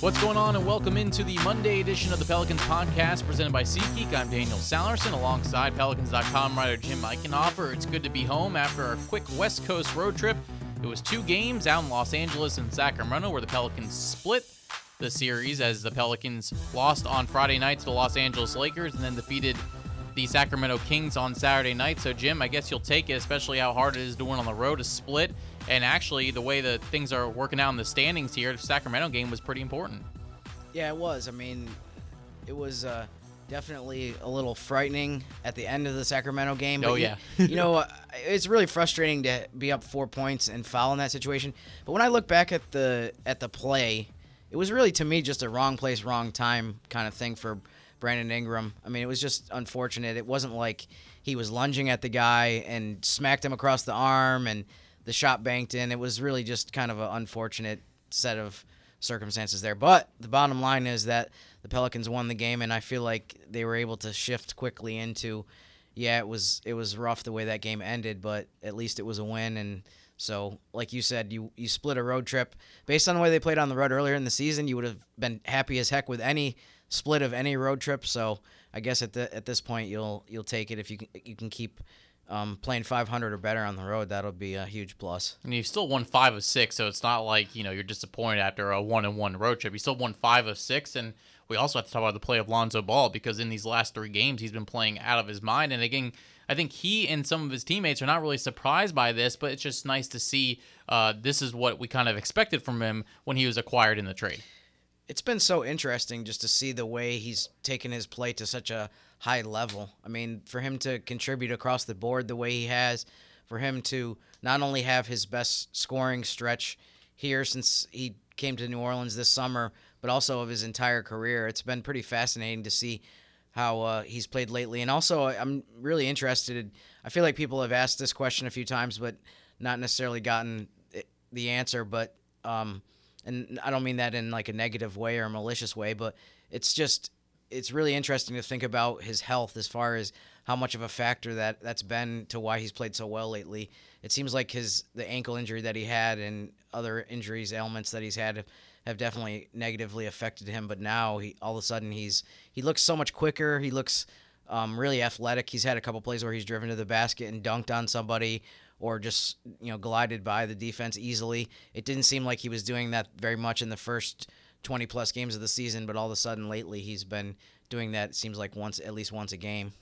What's going on, and welcome into the Monday edition of the Pelicans podcast presented by SeatGeek. I'm Daniel Sallerson alongside Pelicans.com writer Jim Eichenhofer. It's good to be home after a quick West Coast road trip. It was two games out in Los Angeles and Sacramento where the Pelicans split the series as the Pelicans lost on Friday night to the Los Angeles Lakers and then defeated the Sacramento Kings on Saturday night. So, Jim, I guess you'll take it, especially how hard it is to win on the road, to split. And actually, the way that things are working out in the standings here, the Sacramento game was pretty important. Yeah, it was. I mean, it was uh, definitely a little frightening at the end of the Sacramento game. Oh, yeah. you know, uh, it's really frustrating to be up four points and foul in that situation. But when I look back at the at the play, it was really to me just a wrong place, wrong time kind of thing for Brandon Ingram. I mean, it was just unfortunate. It wasn't like he was lunging at the guy and smacked him across the arm and the shot banked in. It was really just kind of an unfortunate set of circumstances there. But the bottom line is that the Pelicans won the game, and I feel like they were able to shift quickly into, yeah, it was it was rough the way that game ended, but at least it was a win. And so, like you said, you you split a road trip based on the way they played on the road earlier in the season. You would have been happy as heck with any split of any road trip. So I guess at the at this point, you'll you'll take it if you can you can keep. Um, playing 500 or better on the road, that'll be a huge plus. And you still won five of six, so it's not like you know you're disappointed after a one and one road trip. You still won five of six, and we also have to talk about the play of Lonzo Ball because in these last three games he's been playing out of his mind. And again, I think he and some of his teammates are not really surprised by this, but it's just nice to see uh, this is what we kind of expected from him when he was acquired in the trade. it's been so interesting just to see the way he's taken his play to such a high level. I mean, for him to contribute across the board the way he has, for him to not only have his best scoring stretch here since he came to New Orleans this summer, but also of his entire career. It's been pretty fascinating to see how uh, he's played lately. And also, I'm really interested. I feel like people have asked this question a few times, but not necessarily gotten the answer. But um, and I don't mean that in like a negative way or a malicious way, but it's just it's really interesting to think about his health as far as how much of a factor that that's been to why he's played so well lately. It seems like his the ankle injury that he had and other injuries, ailments that he's had have, definitely negatively affected him. But now he all of a sudden he's he looks so much quicker. He looks um, really athletic. He's had a couple plays where he's driven to the basket and dunked on somebody or just you know glided by the defense easily. It didn't seem like he was doing that very much in the first 20 plus games of the season, but all of a sudden lately he's been doing that. It seems like once at least once a game.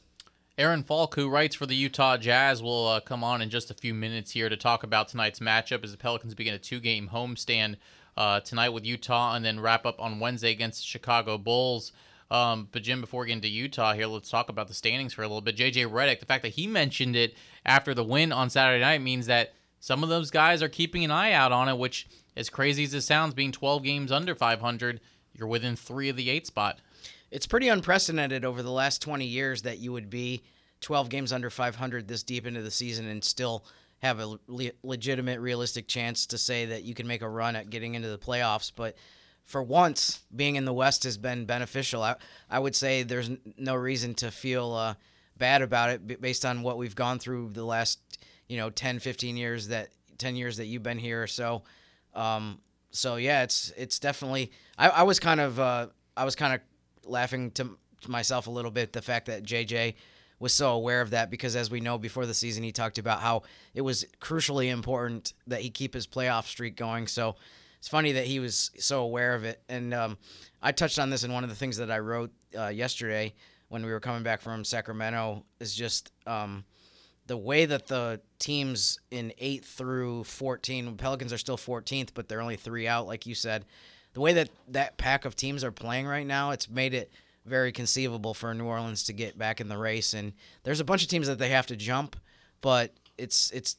Aaron Falk, who writes for the Utah Jazz, will uh, come on in just a few minutes here to talk about tonight's matchup as the Pelicans begin a two-game homestand uh, tonight with Utah and then wrap up on Wednesday against the Chicago Bulls. Um, but Jim, before we get into Utah here, let's talk about the standings for a little bit. JJ Redick, the fact that he mentioned it after the win on Saturday night means that some of those guys are keeping an eye out on it. Which, as crazy as it sounds, being 12 games under 500, you're within three of the eight spot. It's pretty unprecedented over the last 20 years that you would be 12 games under 500 this deep into the season and still have a le- legitimate, realistic chance to say that you can make a run at getting into the playoffs. But for once, being in the West has been beneficial. I, I would say there's no reason to feel uh, bad about it based on what we've gone through the last, you know, 10, 15 years that 10 years that you've been here or so. Um, so yeah, it's it's definitely. I, I was kind of uh, I was kind of laughing to, myself a little bit the fact that JJ was so aware of that because as we know before the season he talked about how it was crucially important that he keep his playoff streak going. So it's funny that he was so aware of it. And um, I touched on this in one of the things that I wrote uh, yesterday when we were coming back from Sacramento is just um, the way that the teams in 8 through 14 Pelicans are still 14th but they're only 3 out like you said. The way that that pack of teams are playing right now it's made it very conceivable for New Orleans to get back in the race. And there's a bunch of teams that they have to jump but it's it's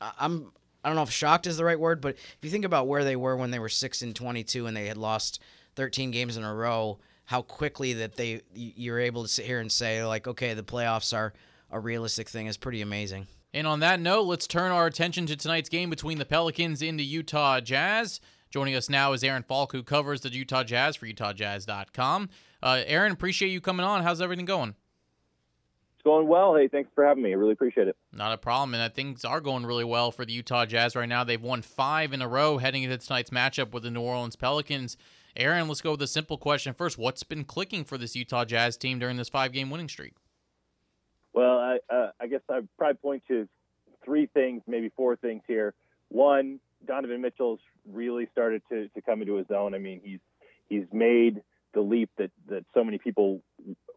I'm I don't know if shocked is the right word but if you think about where they were when they were 6 and 22 and they had lost 13 games in a row how quickly that they you're able to sit here and say like okay the playoffs are a realistic thing is pretty amazing. And on that note, let's turn our attention to tonight's game between the Pelicans and the Utah Jazz. Joining us now is Aaron Falk, who covers the Utah Jazz for UtahJazz.com. Uh, Aaron, appreciate you coming on. How's everything going? It's going well. Hey, thanks for having me. I really appreciate it. Not a problem, and things are going really well for the Utah Jazz right now. They've won five in a row heading into tonight's matchup with the New Orleans Pelicans. Aaron, let's go with a simple question first. What's been clicking for this Utah Jazz team during this five game winning streak? Well, I, uh, I guess I'd probably point to three things, maybe four things here. One, Donovan Mitchell's really started to, to come into his own. I mean, he's he's made the leap that, that so many people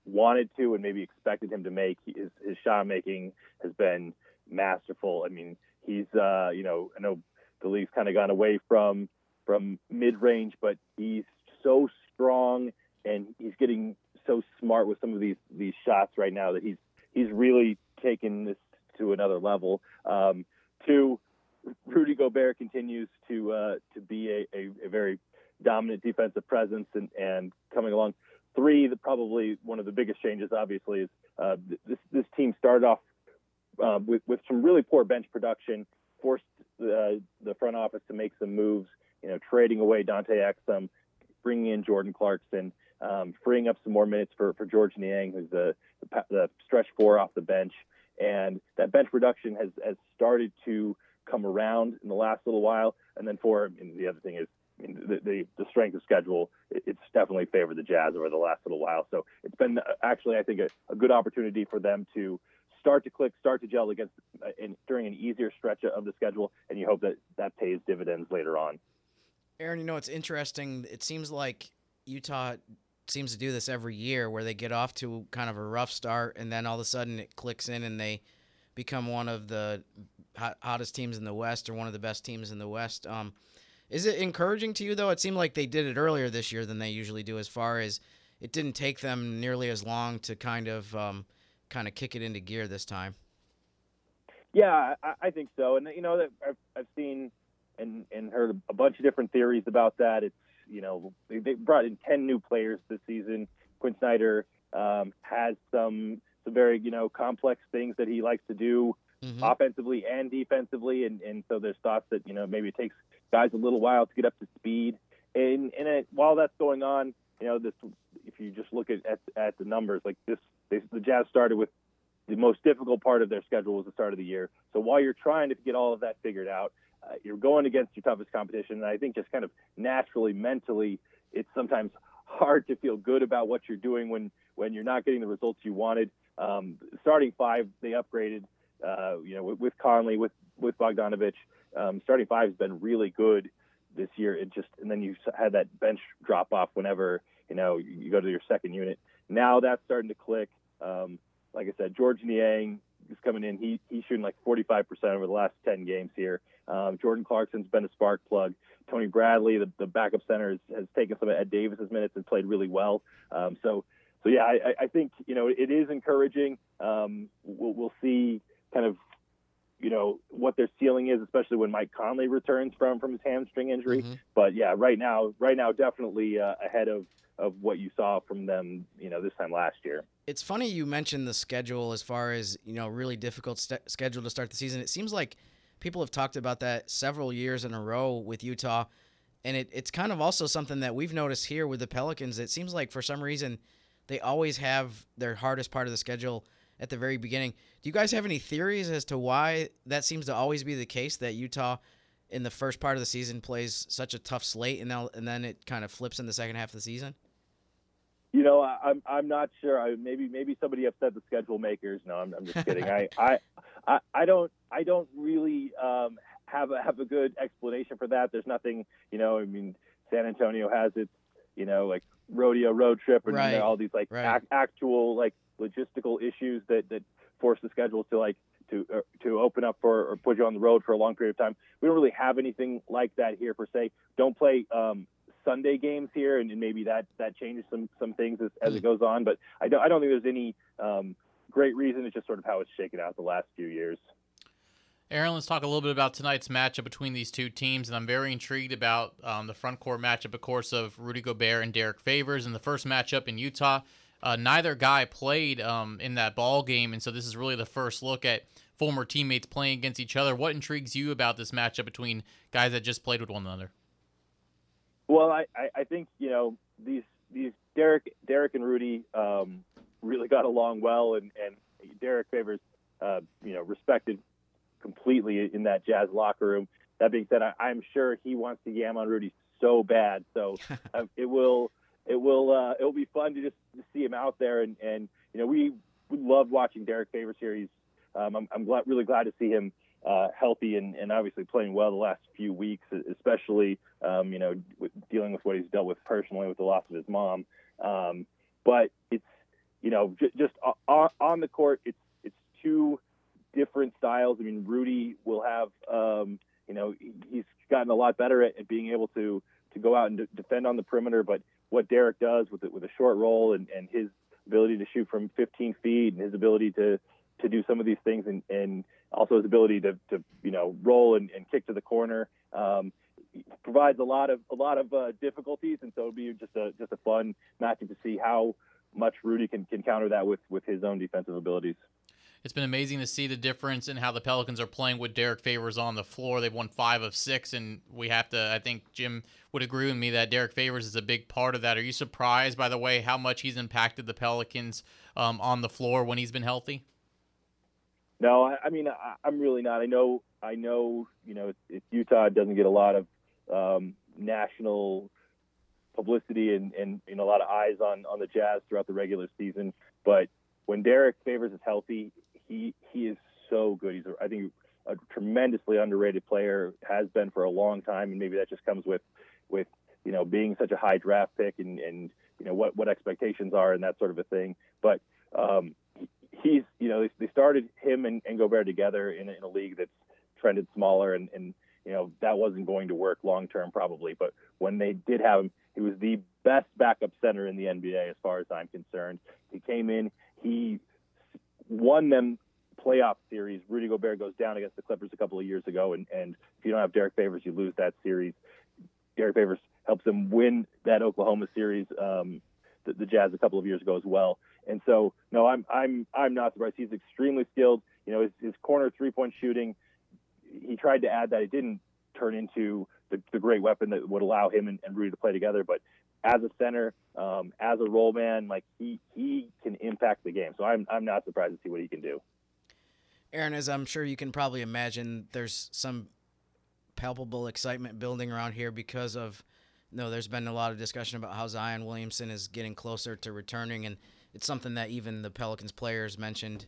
wanted to and maybe expected him to make. His, his shot making has been masterful. I mean, he's uh, you know I know the league's kind of gone away from from mid range, but he's so strong and he's getting so smart with some of these these shots right now that he's he's really taken this to another level. Um, two, Rudy Gobert continues to uh, to be a, a, a, very dominant defensive presence and, and coming along. Three, the, probably one of the biggest changes, obviously, is uh, this this team started off uh, with with some really poor bench production, forced the, the front office to make some moves. You know, trading away Dante Exum, bringing in Jordan Clarkson, um, freeing up some more minutes for for Georges Niang, who's the, the the stretch four off the bench, and that bench production has has started to come around in the last little while. And then for and the other thing is I mean, the, the, the strength of schedule, it's definitely favored the Jazz over the last little while. So it's been uh, actually, I think, a, a good opportunity for them to start to click, start to gel against uh, in, during an easier stretch of the schedule, and you hope that that pays dividends later on. Aaron, you know it's interesting. It seems like Utah seems to do this every year, where they get off to kind of a rough start, and then all of a sudden it clicks in, and they become one of the hottest teams in the West or one of the best teams in the West. Um, is it encouraging to you though? It seemed like they did it earlier this year than they usually do, as far as it didn't take them nearly as long to kind of um, kind of kick it into gear this time. Yeah, I, I think so, and you know I've, I've seen and and heard a bunch of different theories about that. It's you know they, they brought in ten new players this season. Quin Snyder um, has some some very you know complex things that he likes to do mm-hmm. offensively and defensively, and and so there's thoughts that you know maybe it takes guys a little while to get up to speed. And and it, while that's going on, you know this if you just look at at, at the numbers like this, they, the Jazz started with the most difficult part of their schedule was the start of the year. So while you're trying to get all of that figured out, uh, you're going against your toughest competition. And I think just kind of naturally, mentally, it's sometimes hard to feel good about what you're doing when when you're not getting the results you wanted. Um, starting five, they upgraded. Uh, you know, with, with Conley, with with Bogdanovich, um, starting five has been really good this year. It just and then you had that bench drop off whenever you know you go to your second unit. Now that's starting to click. Um, like I said, Georges Niang is coming in. He he's shooting like 45% over the last 10 games here. Um, Jordan Clarkson's been a spark plug. Tony Bradley, the, the backup center, has, has taken some of Ed Davis's minutes and played really well. Um, so so yeah, I, I think you know it is encouraging. Um, we'll, we'll see kind of you know what their ceiling is, especially when Mike Conley returns from from his hamstring injury. Mm-hmm. But yeah, right now, right now, definitely uh, ahead of of what you saw from them, you know, this time last year. It's funny you mentioned the schedule as far as you know, really difficult st- schedule to start the season. It seems like people have talked about that several years in a row with Utah, and it, it's kind of also something that we've noticed here with the Pelicans. It seems like for some reason they always have their hardest part of the schedule at the very beginning. Do you guys have any theories as to why that seems to always be the case that Utah in the first part of the season plays such a tough slate and then and then it kind of flips in the second half of the season? You know, I, I'm I'm not sure. I, maybe maybe somebody upset the schedule makers. No, I'm, I'm just kidding. I, I I I don't I don't really um, have a have a good explanation for that. There's nothing. You know, I mean, San Antonio has its you know like rodeo road trip and right. you know, all these like right. ac- actual like logistical issues that that force the schedule to like to uh, to open up for or put you on the road for a long period of time. We don't really have anything like that here per se. Don't play um, Sunday games here, and, and, maybe that that changes some some things as, as it hmm. goes on. But I don't I don't think there's any um, great reason. It's just sort of how it's shaken out the last few years. Aaron, let's talk a little bit about tonight's matchup between these two teams, and I'm very intrigued about um, the front court matchup, of course, of Rudy Gobert and Derrick Favors in the first matchup in Utah. Uh, neither guy played um, in that ball game, and so this is really the first look at former teammates playing against each other. What intrigues you about this matchup between guys that just played with one another? Well, I, I think you know these these Derrick Derrick and Rudy um, really got along well, and and Derrick Favors uh, you know respected completely in that Jazz locker room. That being said, I, I'm sure he wants to yam on Rudy so bad. So uh, it will it will uh, it will be fun to just to see him out there and and you know we we love watching Derrick Favors here. He's um, I'm, I'm glad, really glad to see him uh, healthy and, and obviously playing well the last few weeks, especially um, you know with dealing with what he's dealt with personally with the loss of his mom. Um, but it's you know j- just on, on the court, it's it's two different styles. I mean, Rudy will have um, you know he's gotten a lot better at, at being able to to go out and d- defend on the perimeter, but what Derrick does with it, with a short roll and, and his ability to shoot from 15 feet and his ability to to do some of these things and, and also his ability to, to you know roll and, and kick to the corner um, provides a lot of a lot of uh, difficulties and so it'll be just a just a fun matchup to see how much Rudy can, can counter that with with his own defensive abilities. It's been amazing to see the difference in how the Pelicans are playing with Derrick Favors on the floor. They've won five of six, and we have to. I think Jim would agree with me that Derrick Favors is a big part of that. Are you surprised by the way how much he's impacted the Pelicans um, on the floor when he's been healthy? No, I, I mean I, am really not. I know, I know, you know, Utah. Doesn't get a lot of um, national publicity and, and know a lot of eyes on on the Jazz throughout the regular season. But when Derrick Favors is healthy, he he is so good. He's I think a tremendously underrated player. Has been for a long time, and maybe that just comes with with you know being such a high draft pick and and you know what what expectations are and that sort of a thing. But um, he's you know they started him and, and Gobert together in in a league that's trended smaller and, and you know that wasn't going to work long term probably. But when they did have him, he was the best backup center in the NBA as far as I'm concerned. He came in, he won them playoff series. Rudy Gobert goes down against the Clippers a couple of years ago, and, and if you don't have Derrick Favors, you lose that series. Derrick Favors helps them win that Oklahoma series, um, the, the Jazz a couple of years ago as well. And so, no, I'm I'm I'm not surprised. He's extremely skilled. You know, his, his corner three point shooting. He tried to add that. It didn't turn into the, the great weapon that would allow him and, and Rudy to play together. But as a center, um, as a roll man, like he he can impact the game. So I'm I'm not surprised to see what he can do. Aaron, as I'm sure you can probably imagine, there's some palpable excitement building around here because of you no, there's been a lot of discussion about how Zion Williamson is getting closer to returning, and it's something that even the Pelicans players mentioned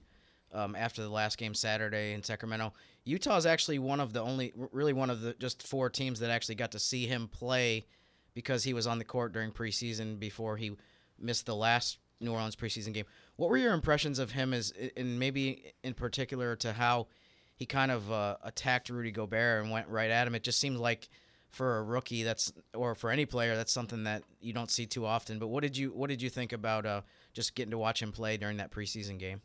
um, after the last game Saturday in Sacramento. Utah is actually one of the only, really one of the just four teams that actually got to see him play because he was on the court during preseason before he missed the last New Orleans preseason game. What were your impressions of him as, and maybe in particular to how he kind of uh, attacked Rudy Gobert and went right at him? It just seemed like for a rookie that's or for any player that's something that you don't see too often. But what did you what did you think about uh, just getting to watch him play during that preseason game?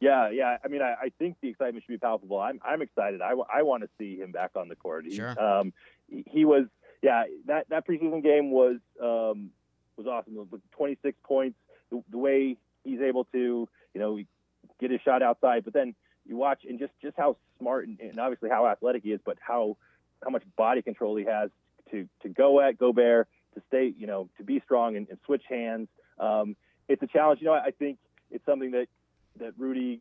Yeah, yeah. I mean, I, I think the excitement should be palpable. I'm I'm excited. I, I want to see him back on the court. He, sure. Um, he was yeah. That that preseason game was um, was awesome. It was 26 points. The, the way he's able to you know get his shot outside, but then you watch and just just how smart and, and obviously how athletic he is, but how how much body control he has to to go at Gobert, to stay, you know, to be strong and, and switch hands. Um, it's a challenge. You know, I think it's something that that Rudy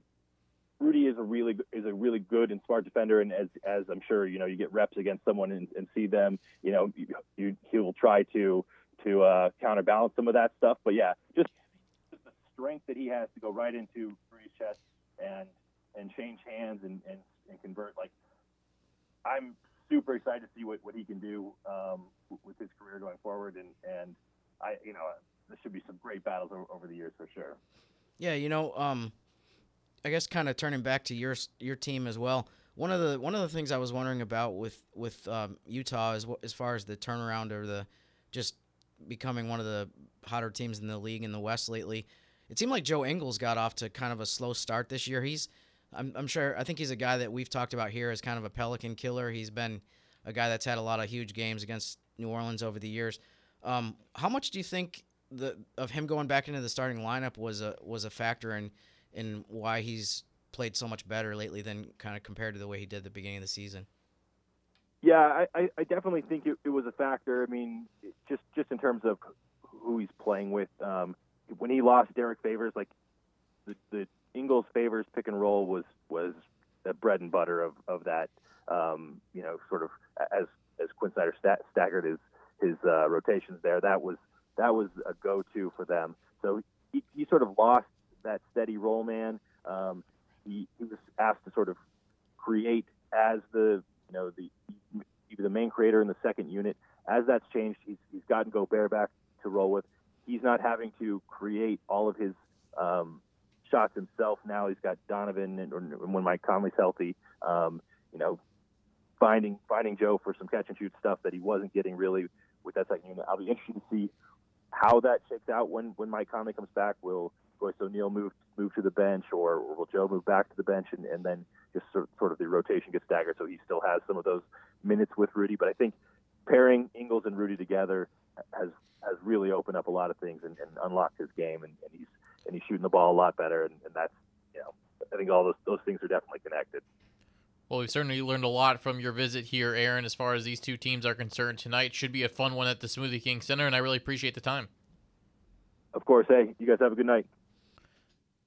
Rudy is a really is a really good and smart defender, and as as I'm sure you know, you get reps against someone and, and see them, you know, you, you, he will try to to uh, counterbalance some of that stuff. But yeah, just, the strength that he has to go right into Rudy's chest and and change hands and, and, and convert. Like I'm super excited to see what, what he can do um, with his career going forward. And, and I, you know, there should be some great battles over, over the years for sure. Yeah, you know, um, I guess kind of turning back to your your team as well. One of the one of the things I was wondering about with with um, Utah is as far as the turnaround or the just becoming one of the hotter teams in the league in the West lately. It seemed like Joe Ingles got off to kind of a slow start this year. He's I'm, I'm sure I think he's a guy that we've talked about here as kind of a Pelican killer. He's been a guy that's had a lot of huge games against New Orleans over the years. Um, how much do you think the of him going back into the starting lineup was a was a factor in in why he's played so much better lately than kind of compared to the way he did the beginning of the season? Yeah, I, I definitely think it, it was a factor. I mean, just just in terms of who he's playing with. Um, when he lost Derrick Favors, like the, the Ingles Favors pick and roll was was the bread and butter of of that. Um, you know, sort of as as Quin Snyder sta- staggered his his uh, rotations there. That was that was a go-to for them. So he, he sort of lost that steady roll man. Um, he, he was asked to sort of create as the you know the the main creator in the second unit. As that's changed, he's he's gotten Gobert back to roll with. He's not having to create all of his um, shots himself. Now he's got Donovan and, and when Mike Conley's healthy, um, you know, finding finding Joe for some catch and shoot stuff that he wasn't getting really with that second unit. I'll be interested to see how that shakes out when when Mike Conley comes back. Will Royce O'Neale move move to the bench, or, or will Joe move back to the bench, and, and then just sort, sort of the rotation gets staggered, so he still has some of those minutes with Rudy. But I think pairing Ingles and Rudy together has has really opened up a lot of things and, and unlocked his game, and, and he's and he's shooting the ball a lot better, and, and that's you know I think all those those things are definitely connected. Well, we've certainly learned a lot from your visit here, Aaron, as far as these two teams are concerned tonight. Should be a fun one at the Smoothie King Center, and I really appreciate the time. Of course. Hey, you guys have a good night.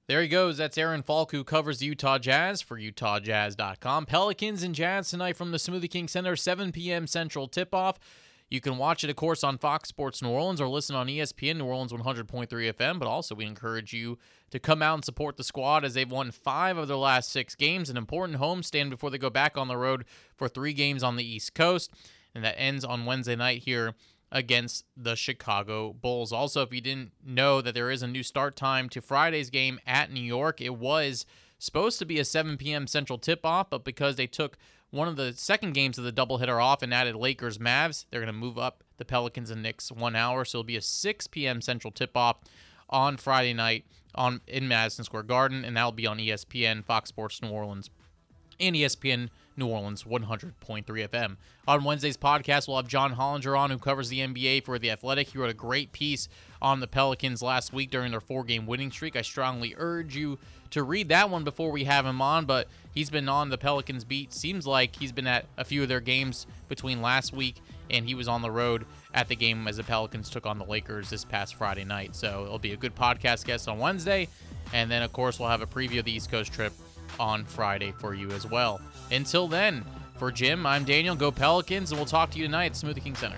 There he goes. That's Aaron Falk, who covers the Utah Jazz for UtahJazz.com. Pelicans and Jazz tonight from the Smoothie King Center, 7 p.m. Central tip off. You can watch it, of course, on Fox Sports New Orleans or listen on ESPN New Orleans 100.3 FM. But also, we encourage you to come out and support the squad as they've won five of their last six games, an important homestand before they go back on the road for three games on the East Coast. And that ends on Wednesday night here against the Chicago Bulls. Also, if you didn't know that there is a new start time to Friday's game at New York, it was supposed to be a 7 p.m. Central tip off, but because they took one of the second games of the doubleheader off and added Lakers Mavs. They're going to move up the Pelicans and Knicks one hour, so it'll be a 6 p.m. Central tip off on Friday night on in Madison Square Garden, and that'll be on ESPN, Fox Sports New Orleans, and ESPN New Orleans 100.3 FM. On Wednesday's podcast, we'll have John Hollinger on, who covers the NBA for The Athletic. He wrote a great piece on the Pelicans last week during their four game winning streak. I strongly urge you to read that one before we have him on, but he's been on the Pelicans beat. Seems like he's been at a few of their games between last week and he was on the road at the game as the Pelicans took on the Lakers this past Friday night. So it'll be a good podcast guest on Wednesday. And then, of course, we'll have a preview of the East Coast trip on Friday for you as well. Until then, for Jim, I'm Daniel. Go Pelicans, and we'll talk to you tonight at Smoothie King Center.